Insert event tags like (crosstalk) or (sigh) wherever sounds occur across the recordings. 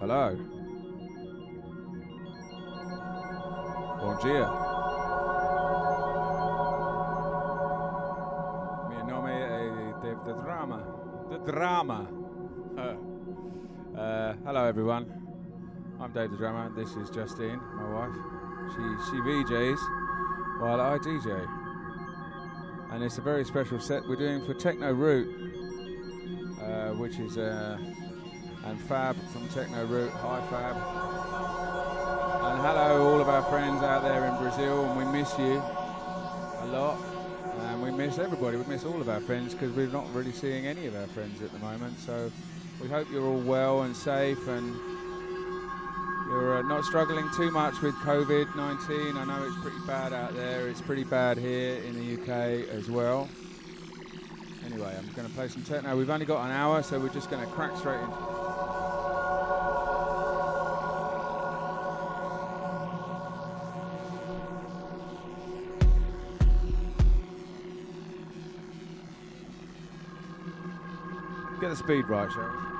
Hello. Bom dia. Nome è Dave the Drummer. The Drummer. Uh, hello, everyone. I'm Dave the Drummer. This is Justine, my wife. She she VJs while I DJ, and it's a very special set we're doing for Techno Route, uh, which is uh, and Fab from Techno Route. Hi, Fab. And hello, all of our friends out there in Brazil, and we miss you a lot. And we miss everybody. We miss all of our friends because we're not really seeing any of our friends at the moment. So we hope you're all well and safe and you're uh, not struggling too much with COVID 19. I know it's pretty bad out there, it's pretty bad here in the UK as well. Anyway, I'm going to play some techno. We've only got an hour, so we're just going to crack straight into Get the speed right, shall we?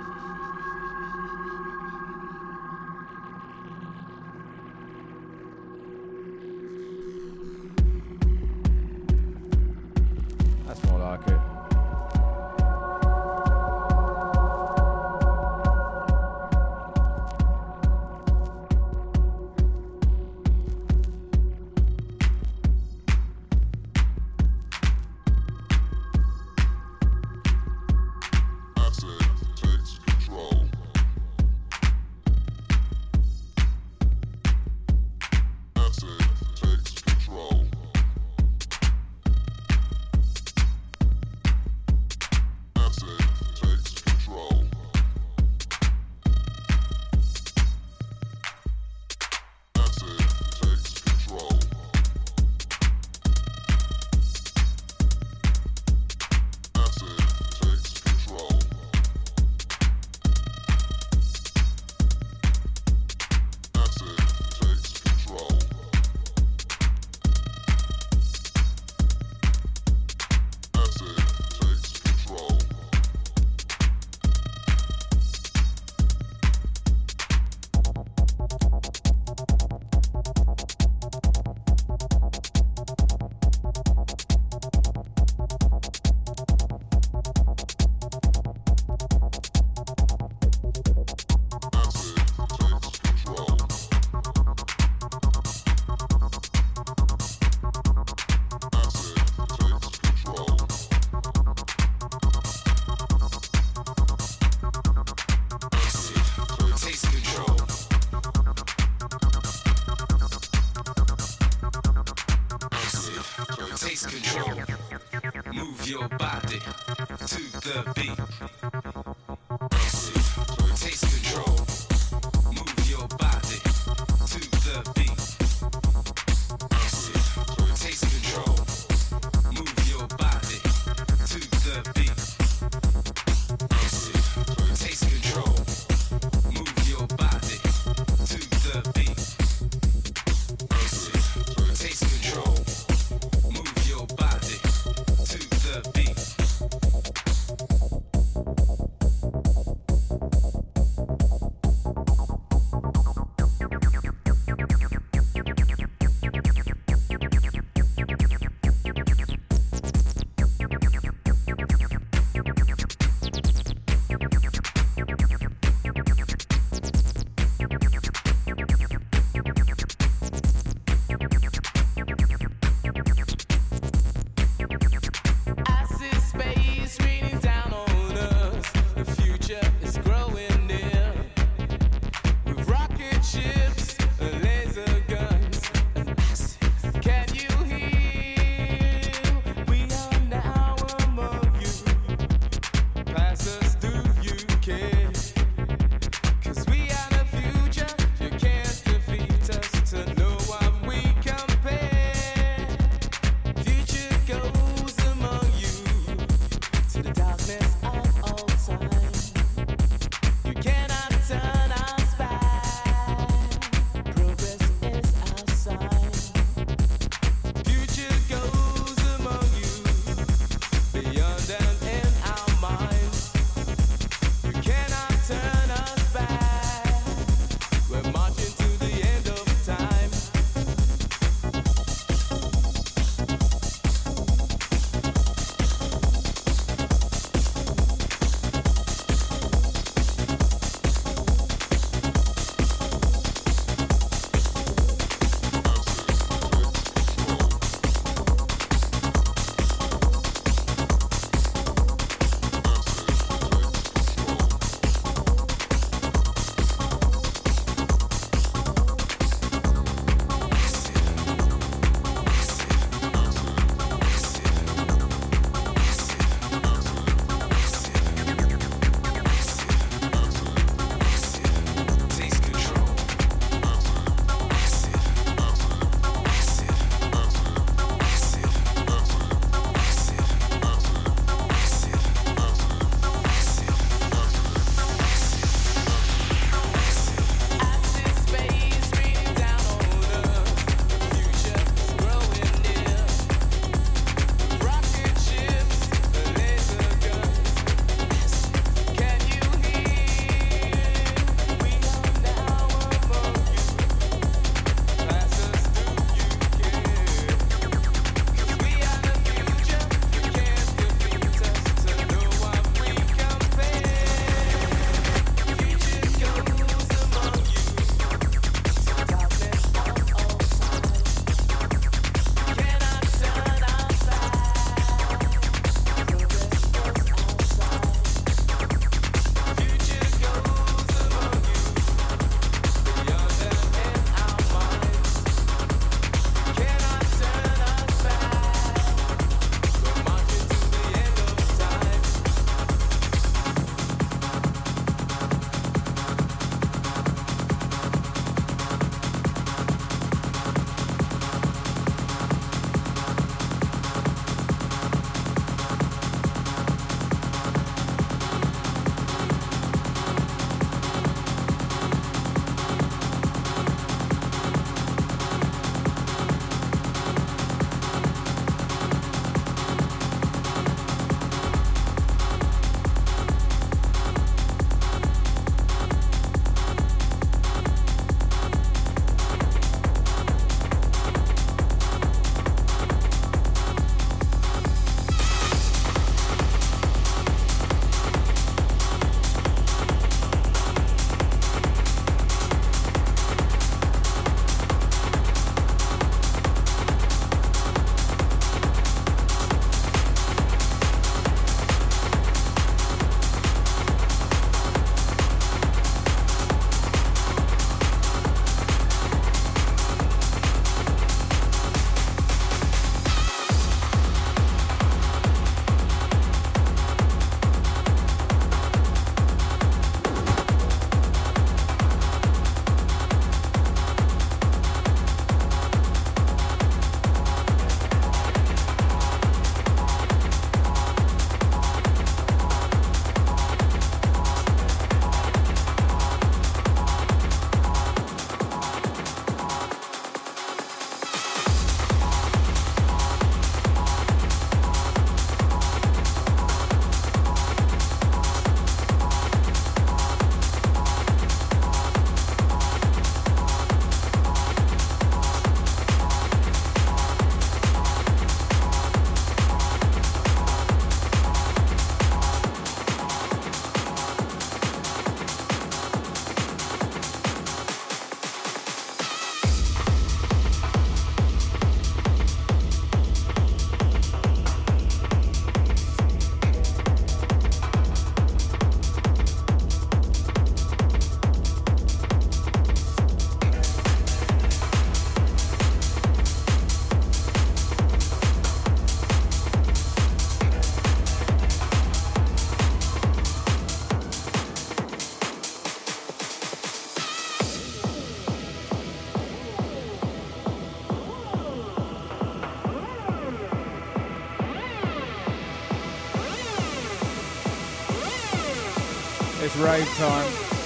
Rave time.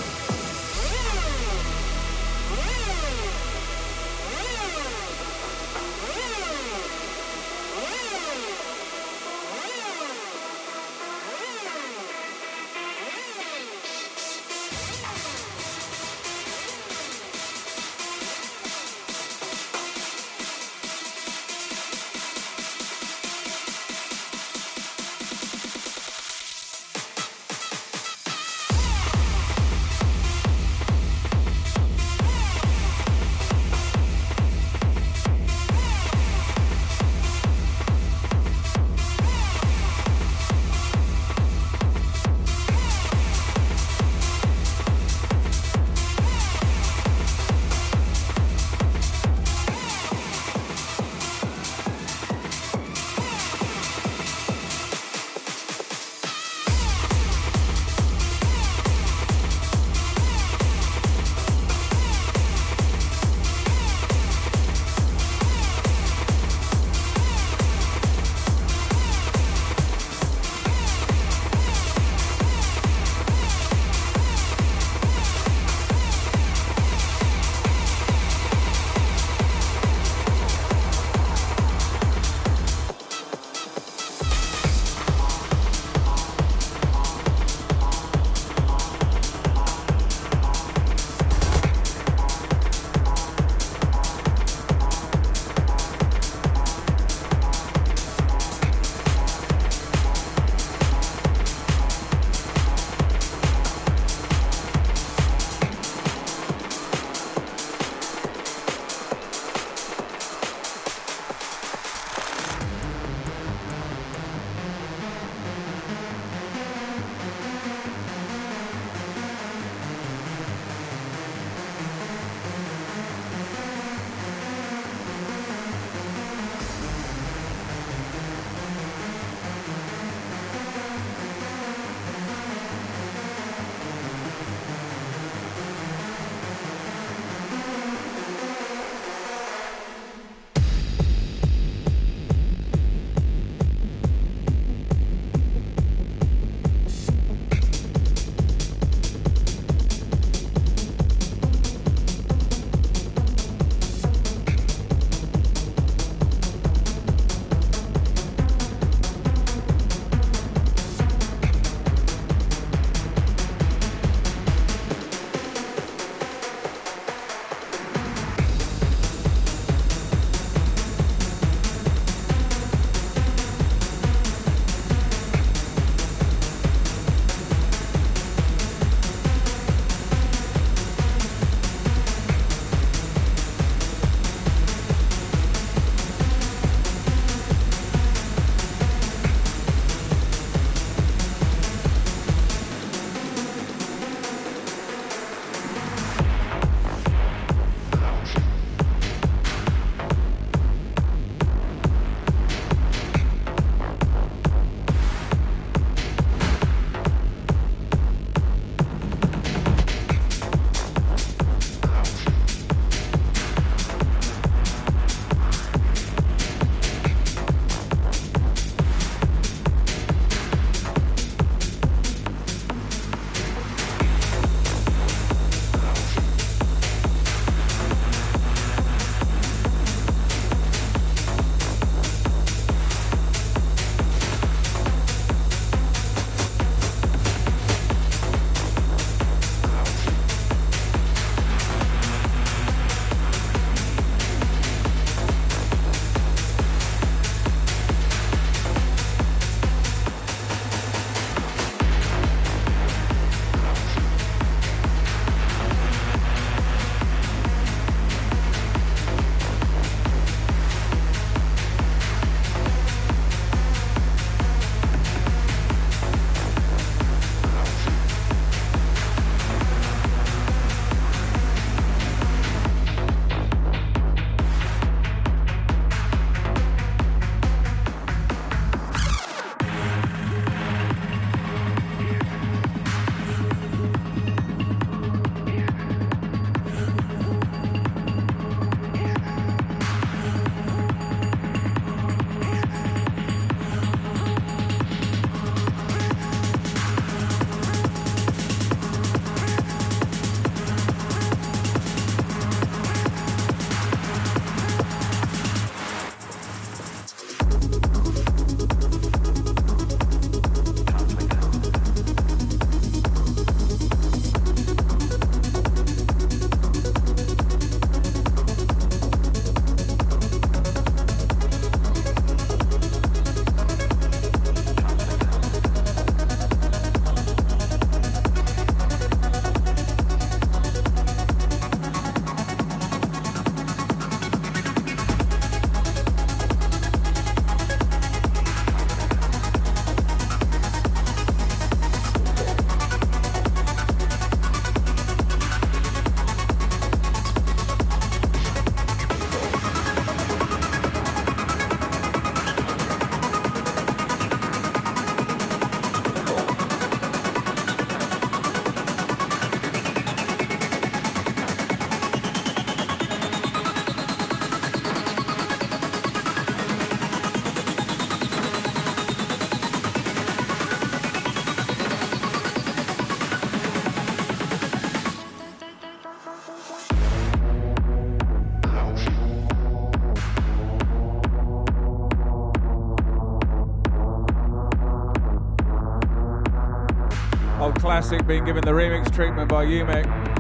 Classic being given the remix treatment by Umek.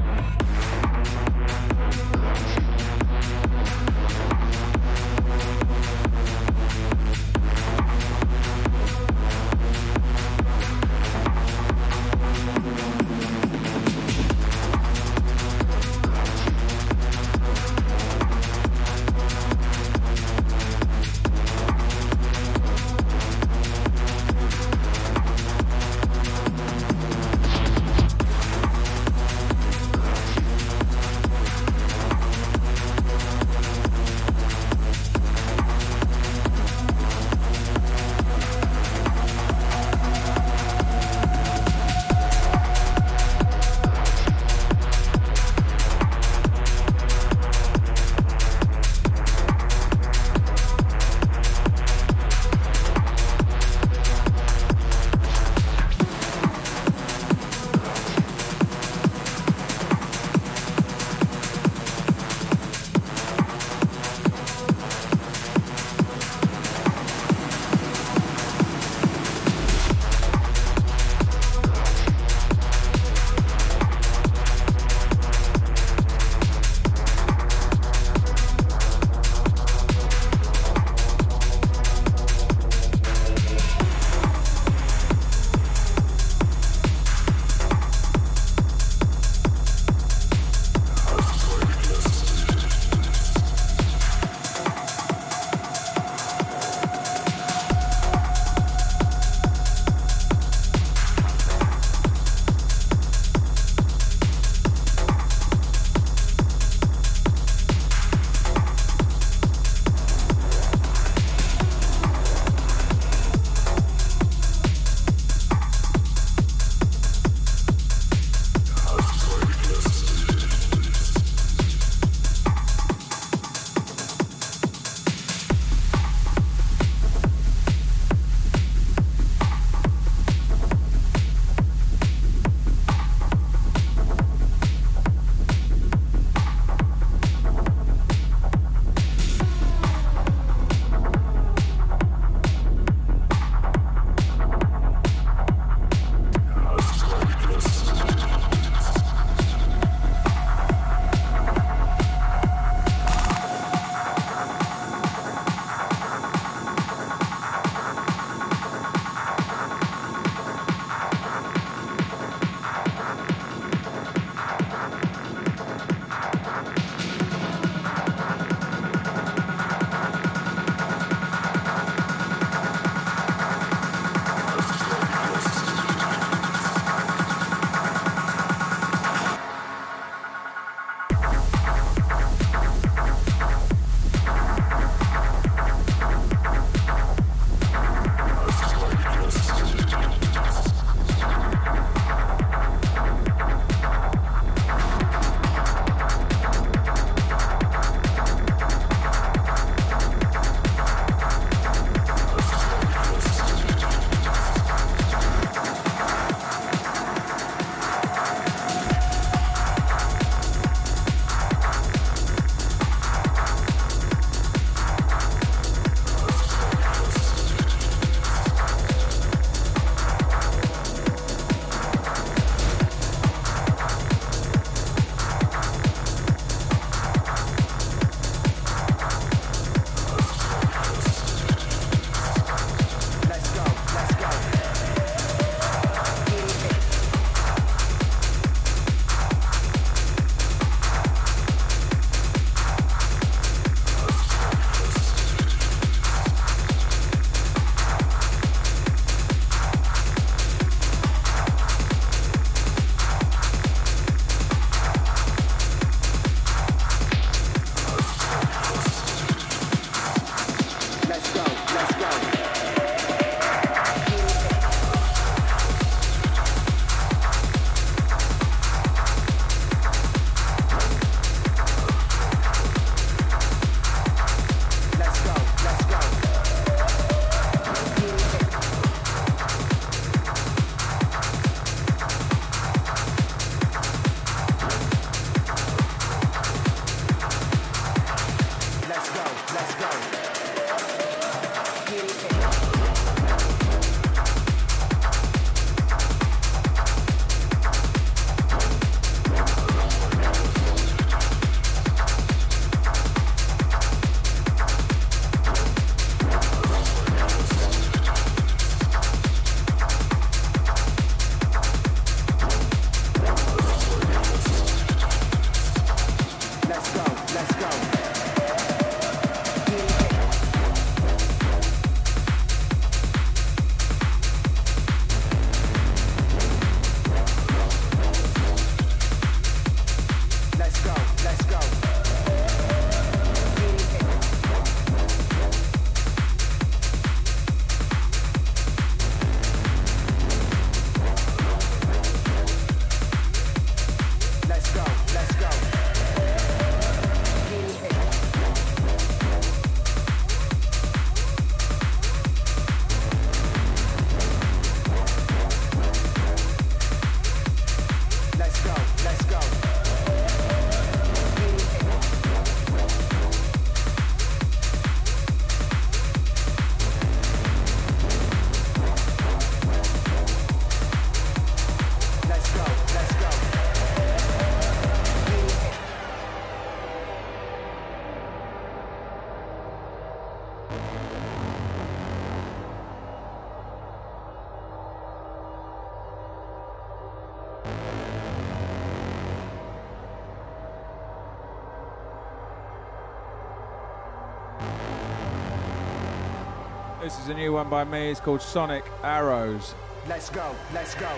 Is a new one by me. It's called Sonic Arrows. Let's go, let's go.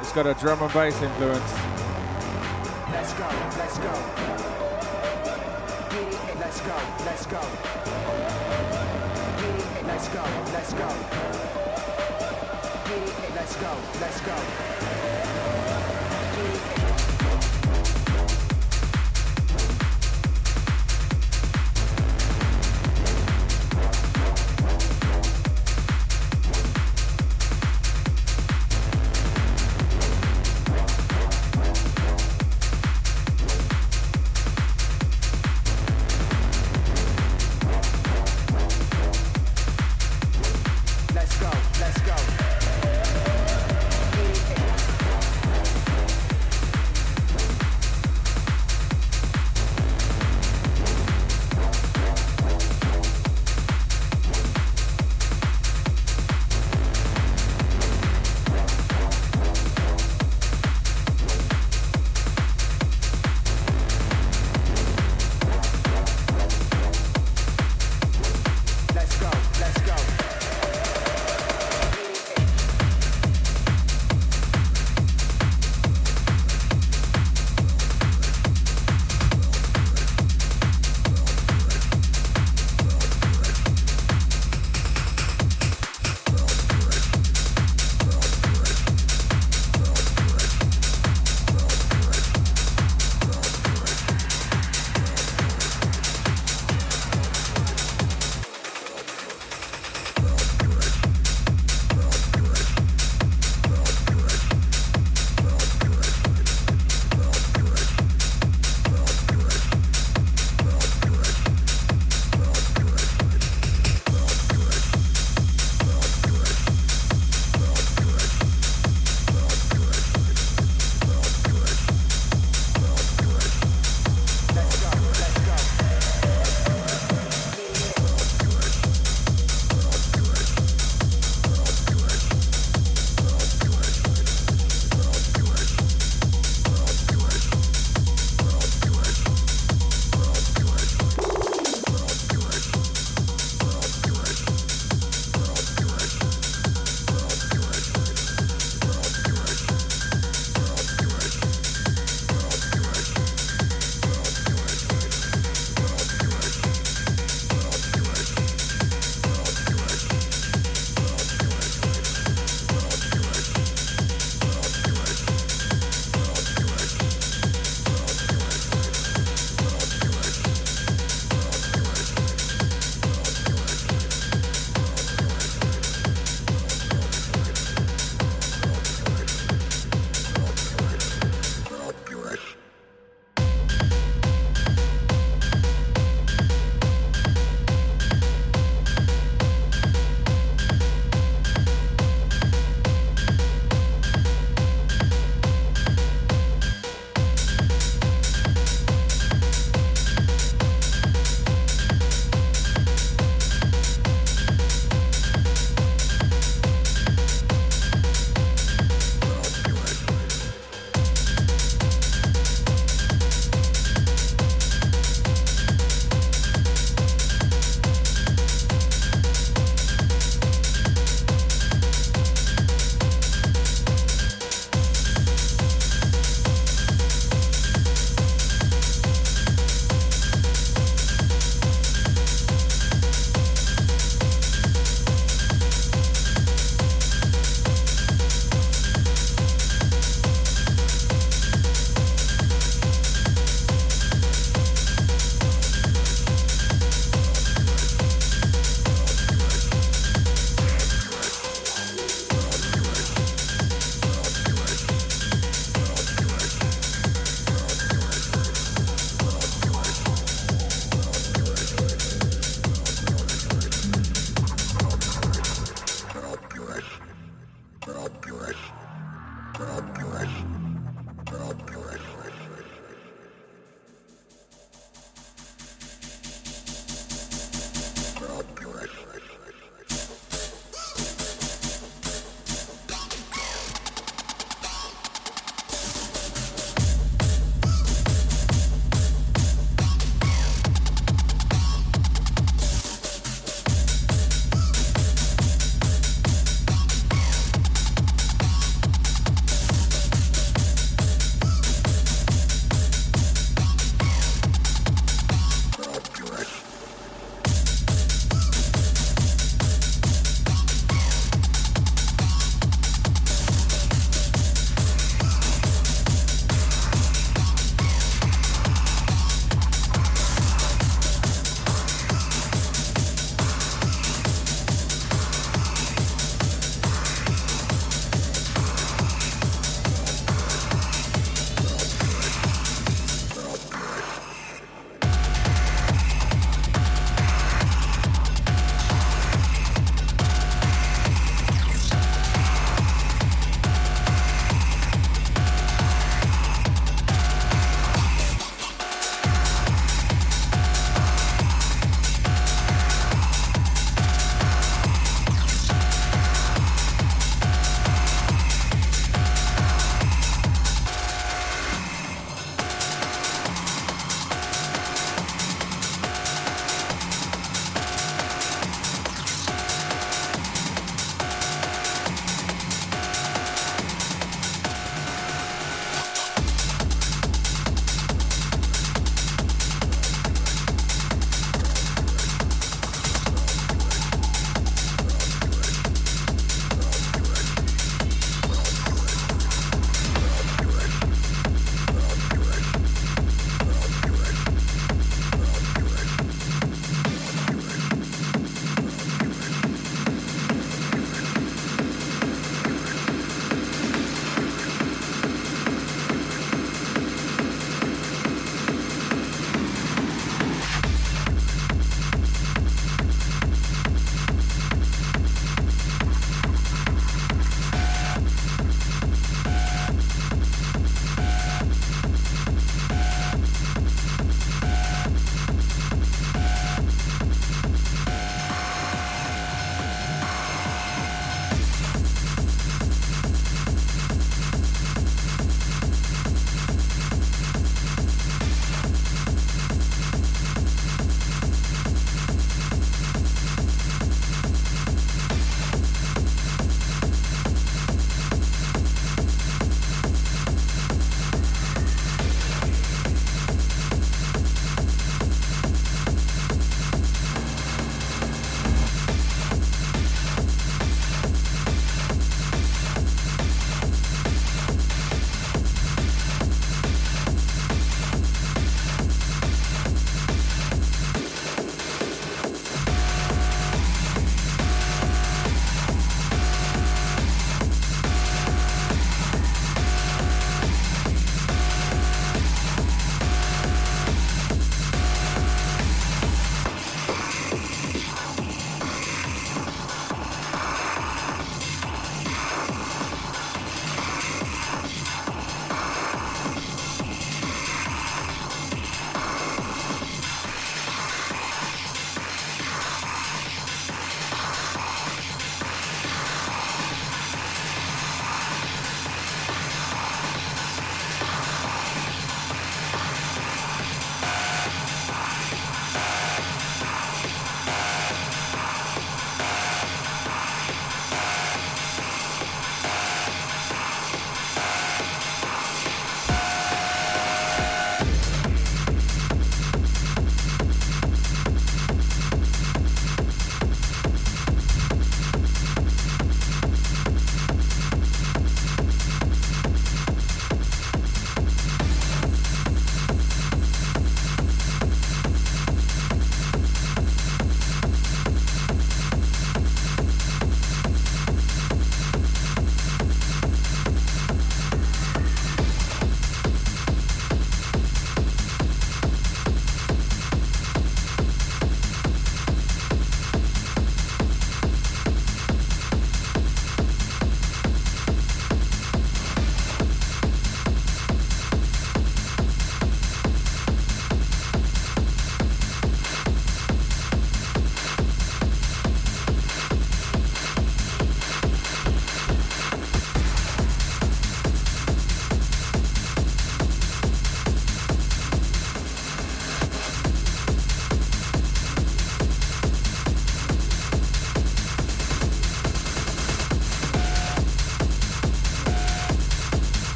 It's got a drum and bass influence. Let's go, let's go. Get it, let's go, let's go. Get it, let's go, let's go. Let's go, let's go.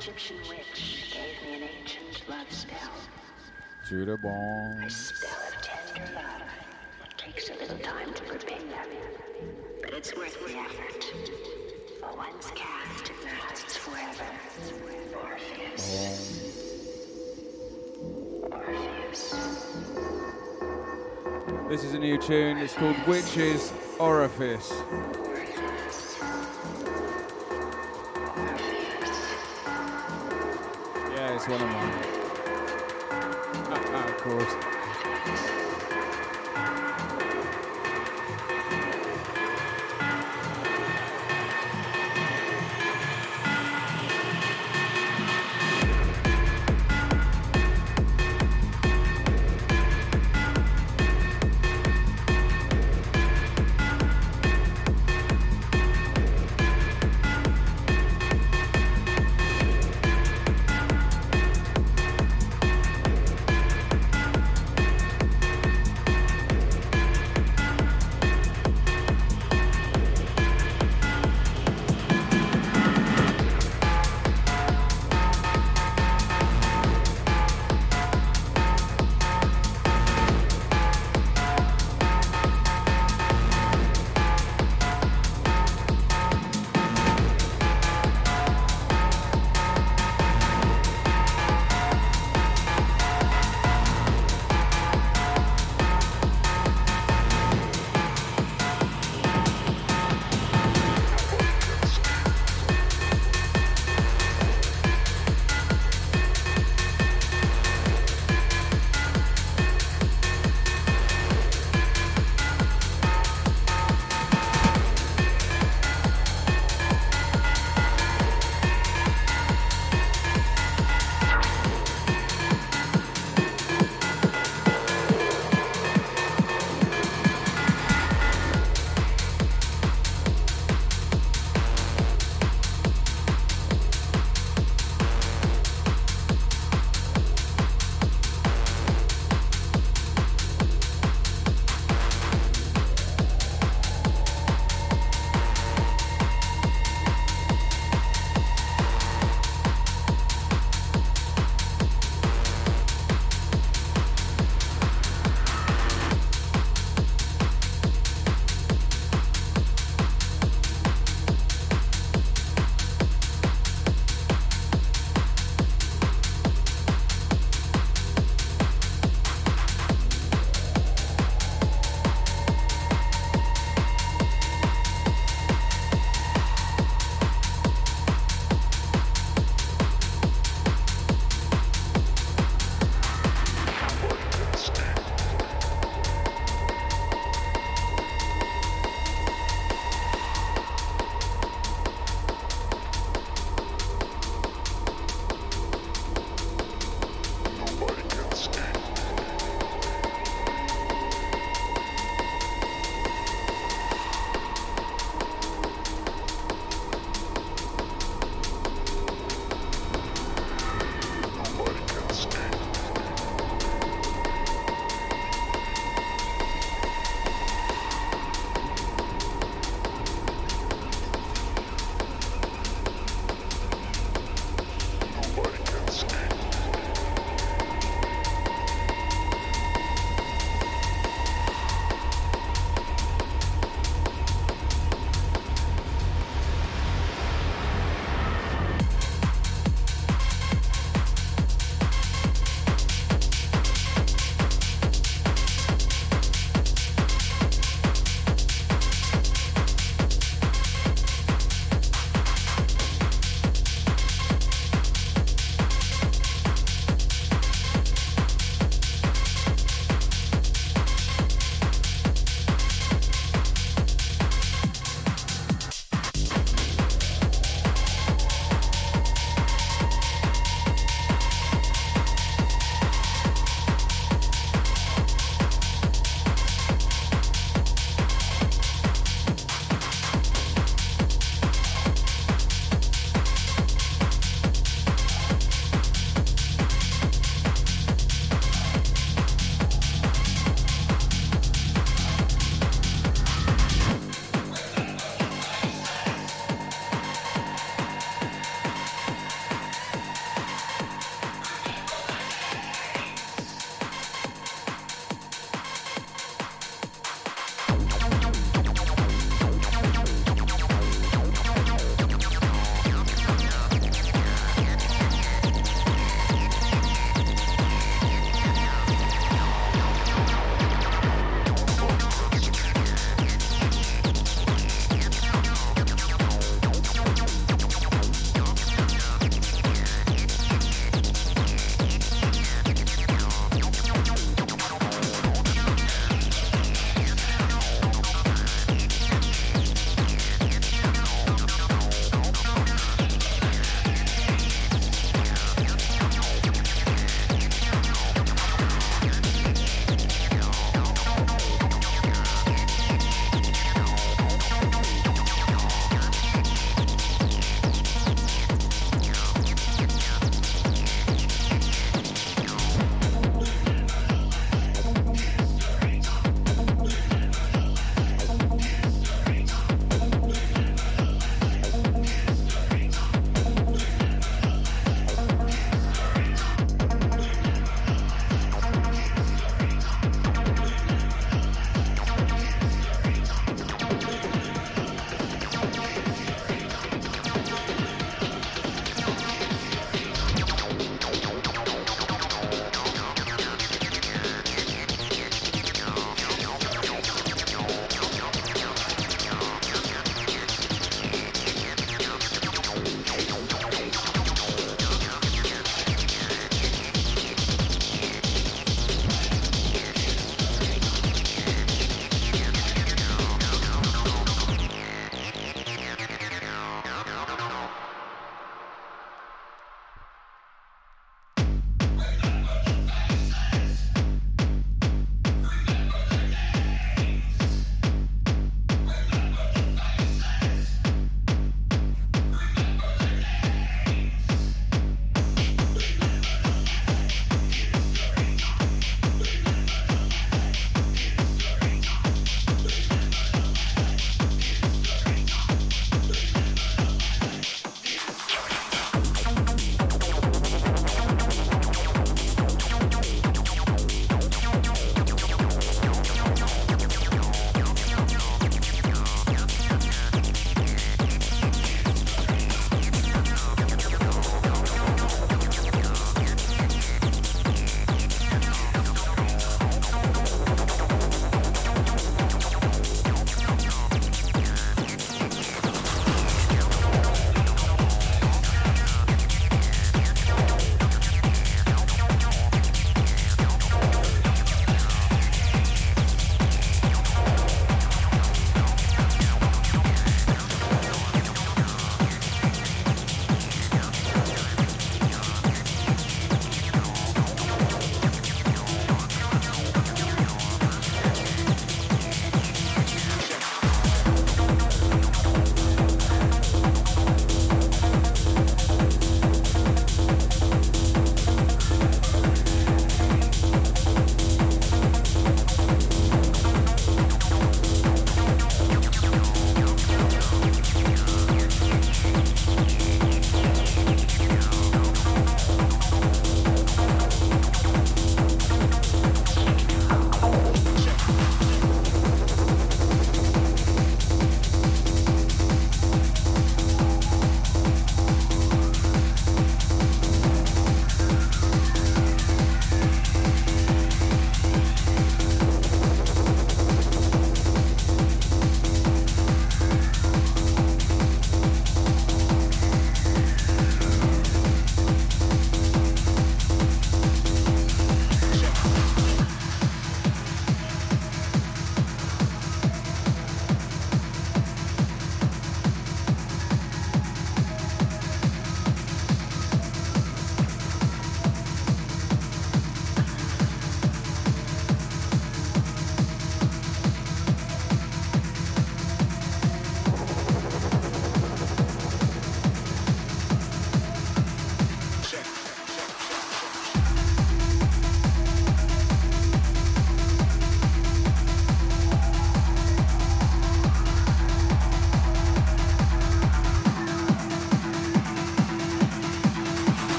Egyptian witch gave me an ancient love spell. Judah Bond. A spell of tender love. It takes a little time to prepare, but it's worth the effort. For once cast, it lasts forever. Orpheus. Orpheus. This is a new tune. It's called Witches Orifice. It's one of mine. of course.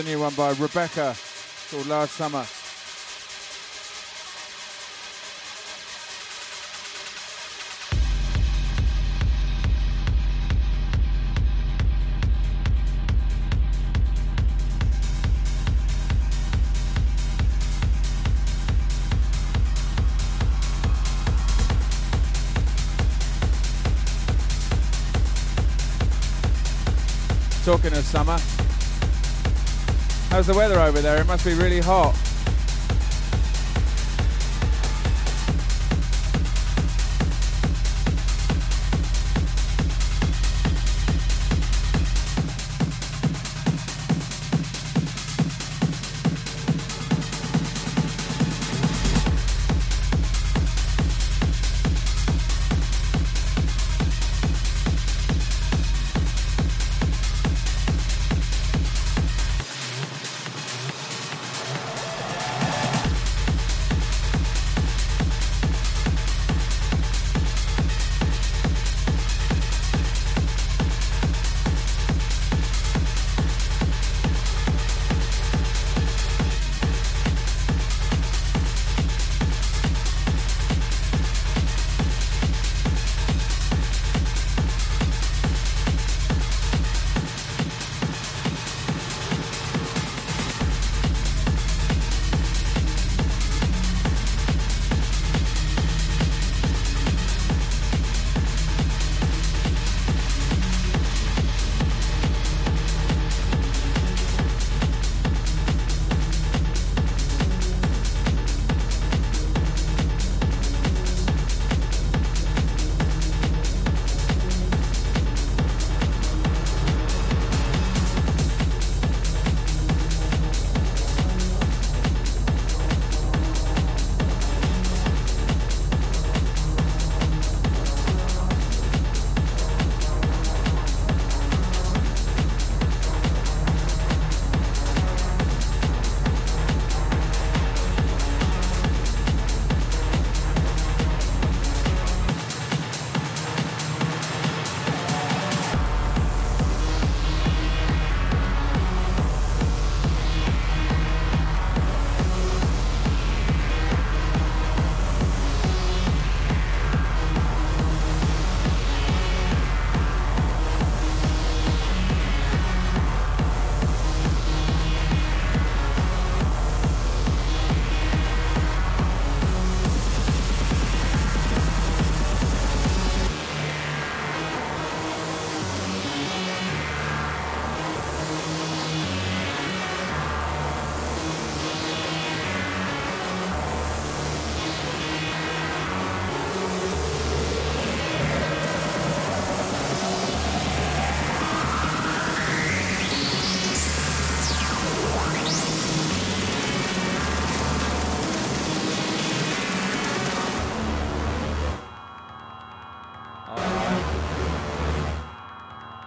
A new one by Rebekah called Last Summer. Talking of summer, how's the weather over there? It must be really hot.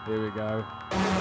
Here we go.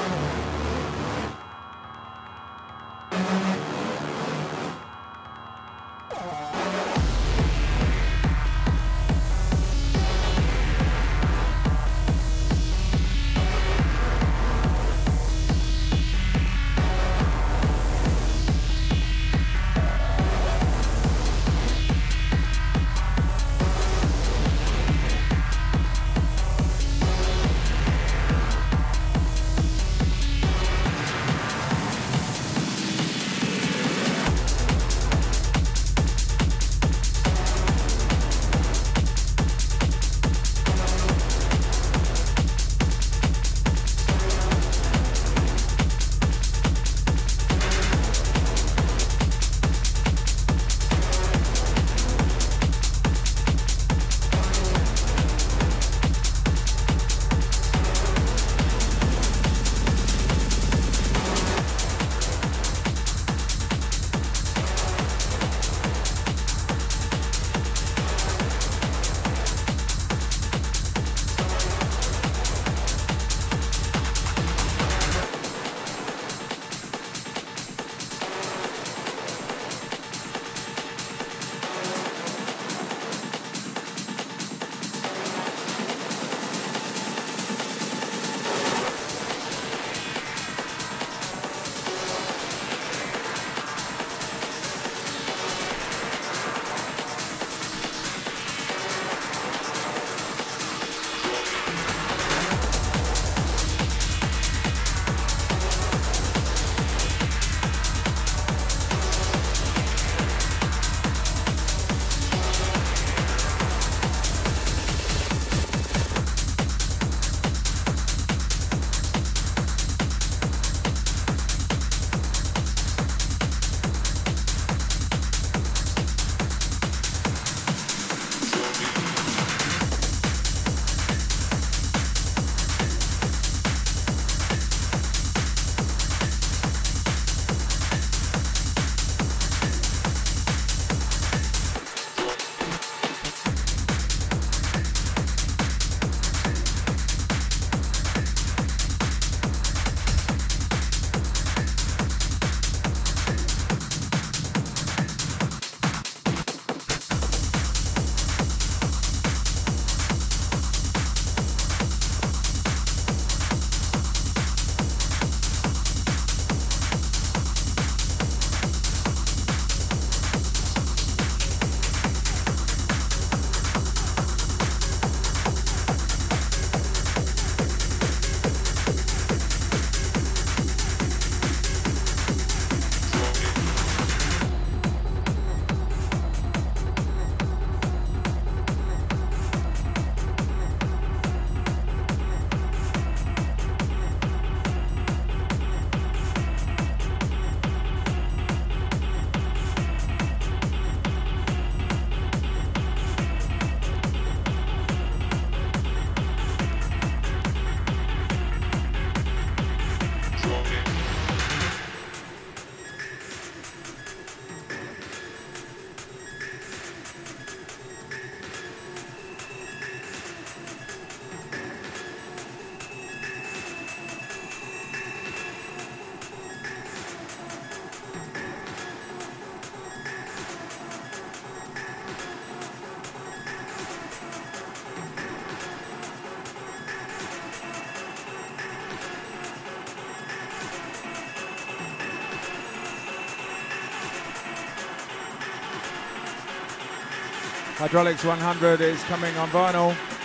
Hydraulix 100 is coming on vinyl.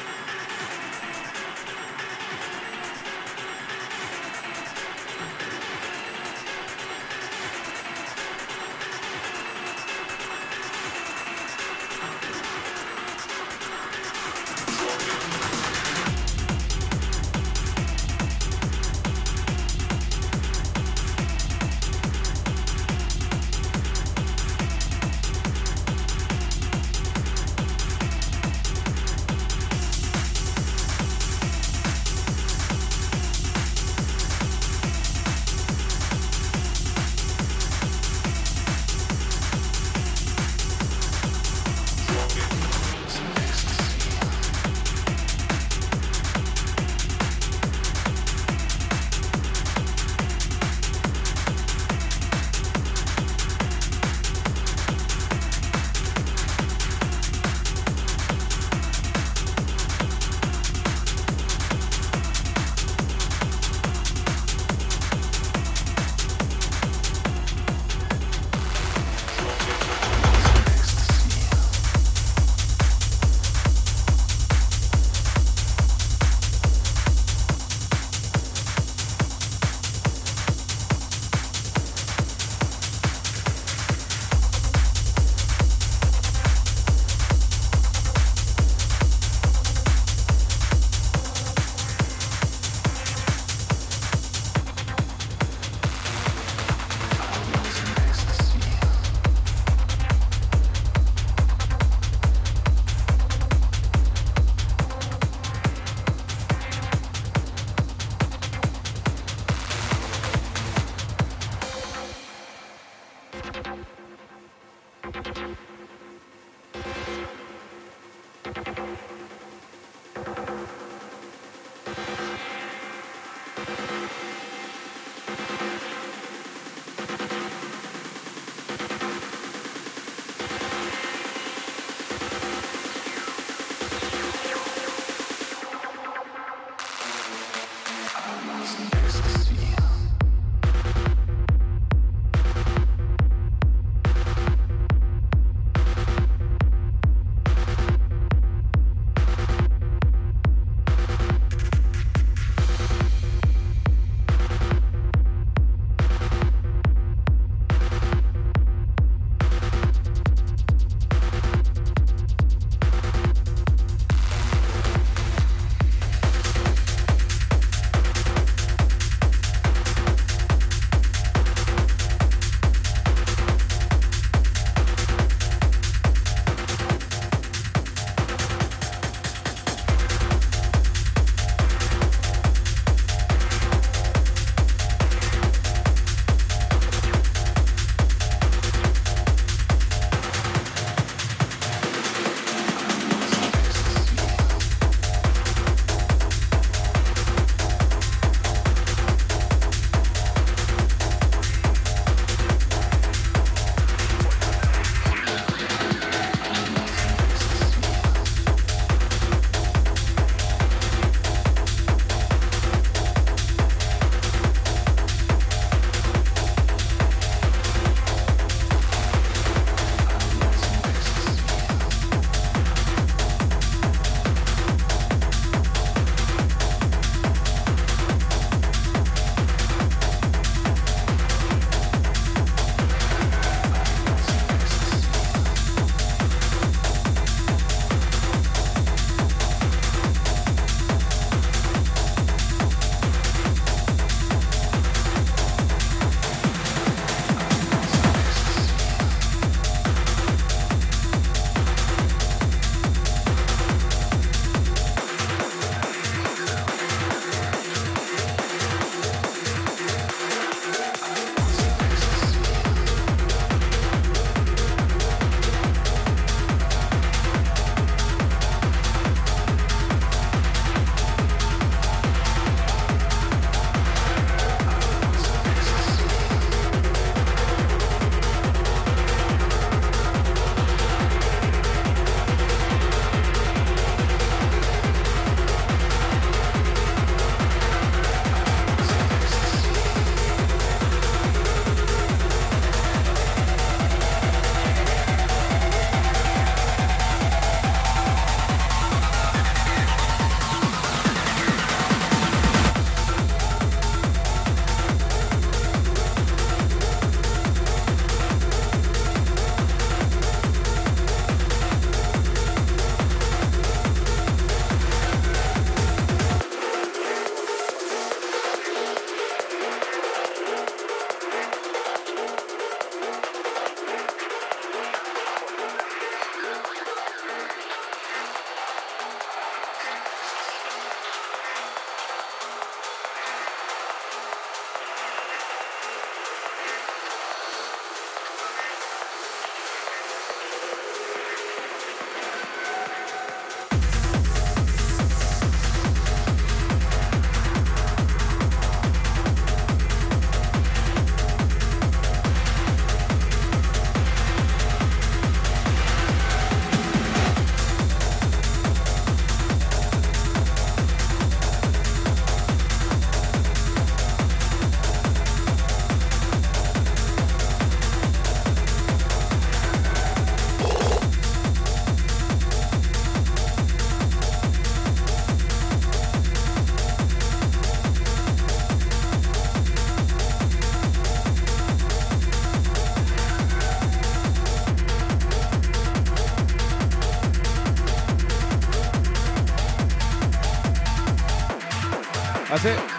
It. Thanks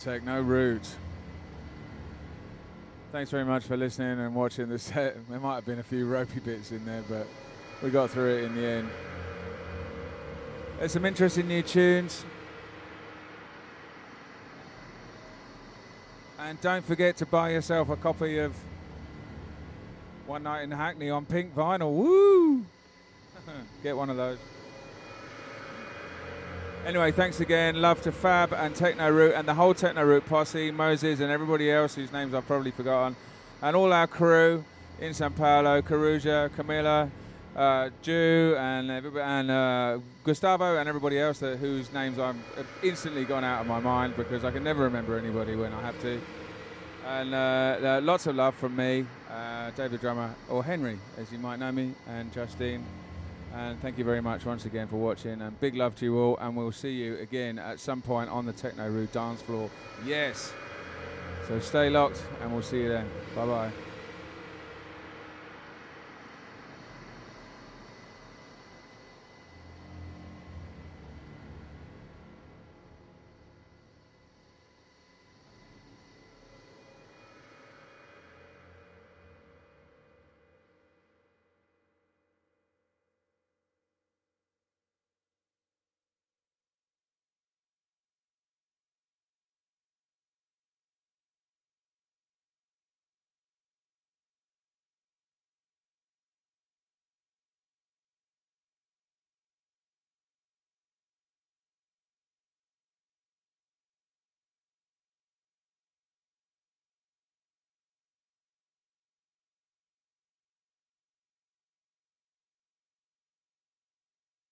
Techno Route. Thanks very much for listening and watching the set. (laughs) There might have been a few ropey bits in there, but we got through it in the end. There's some interesting new tunes. And don't forget to buy yourself a copy of One Night in Hackney on pink vinyl. Woo! (laughs) Get one of those. Anyway, thanks again. Love to Fab and Techno Route and the whole Techno Route posse, Moses and everybody else whose names I've probably forgotten, and all our crew in Sao Paulo, Caruja, Camila, uh, Jew, and and uh, Gustavo, and everybody else that, whose names I'm instantly gone out of my mind because I can never remember anybody when I have to. And uh, uh, lots of love from me, uh, Dave the Drummer, or Henry, as you might know me, and Justine. And thank you very much once again for watching. And big love to you all. And we'll see you again at some point on the Techno Route dance floor. Yes. So stay locked, and we'll see you then. Bye bye.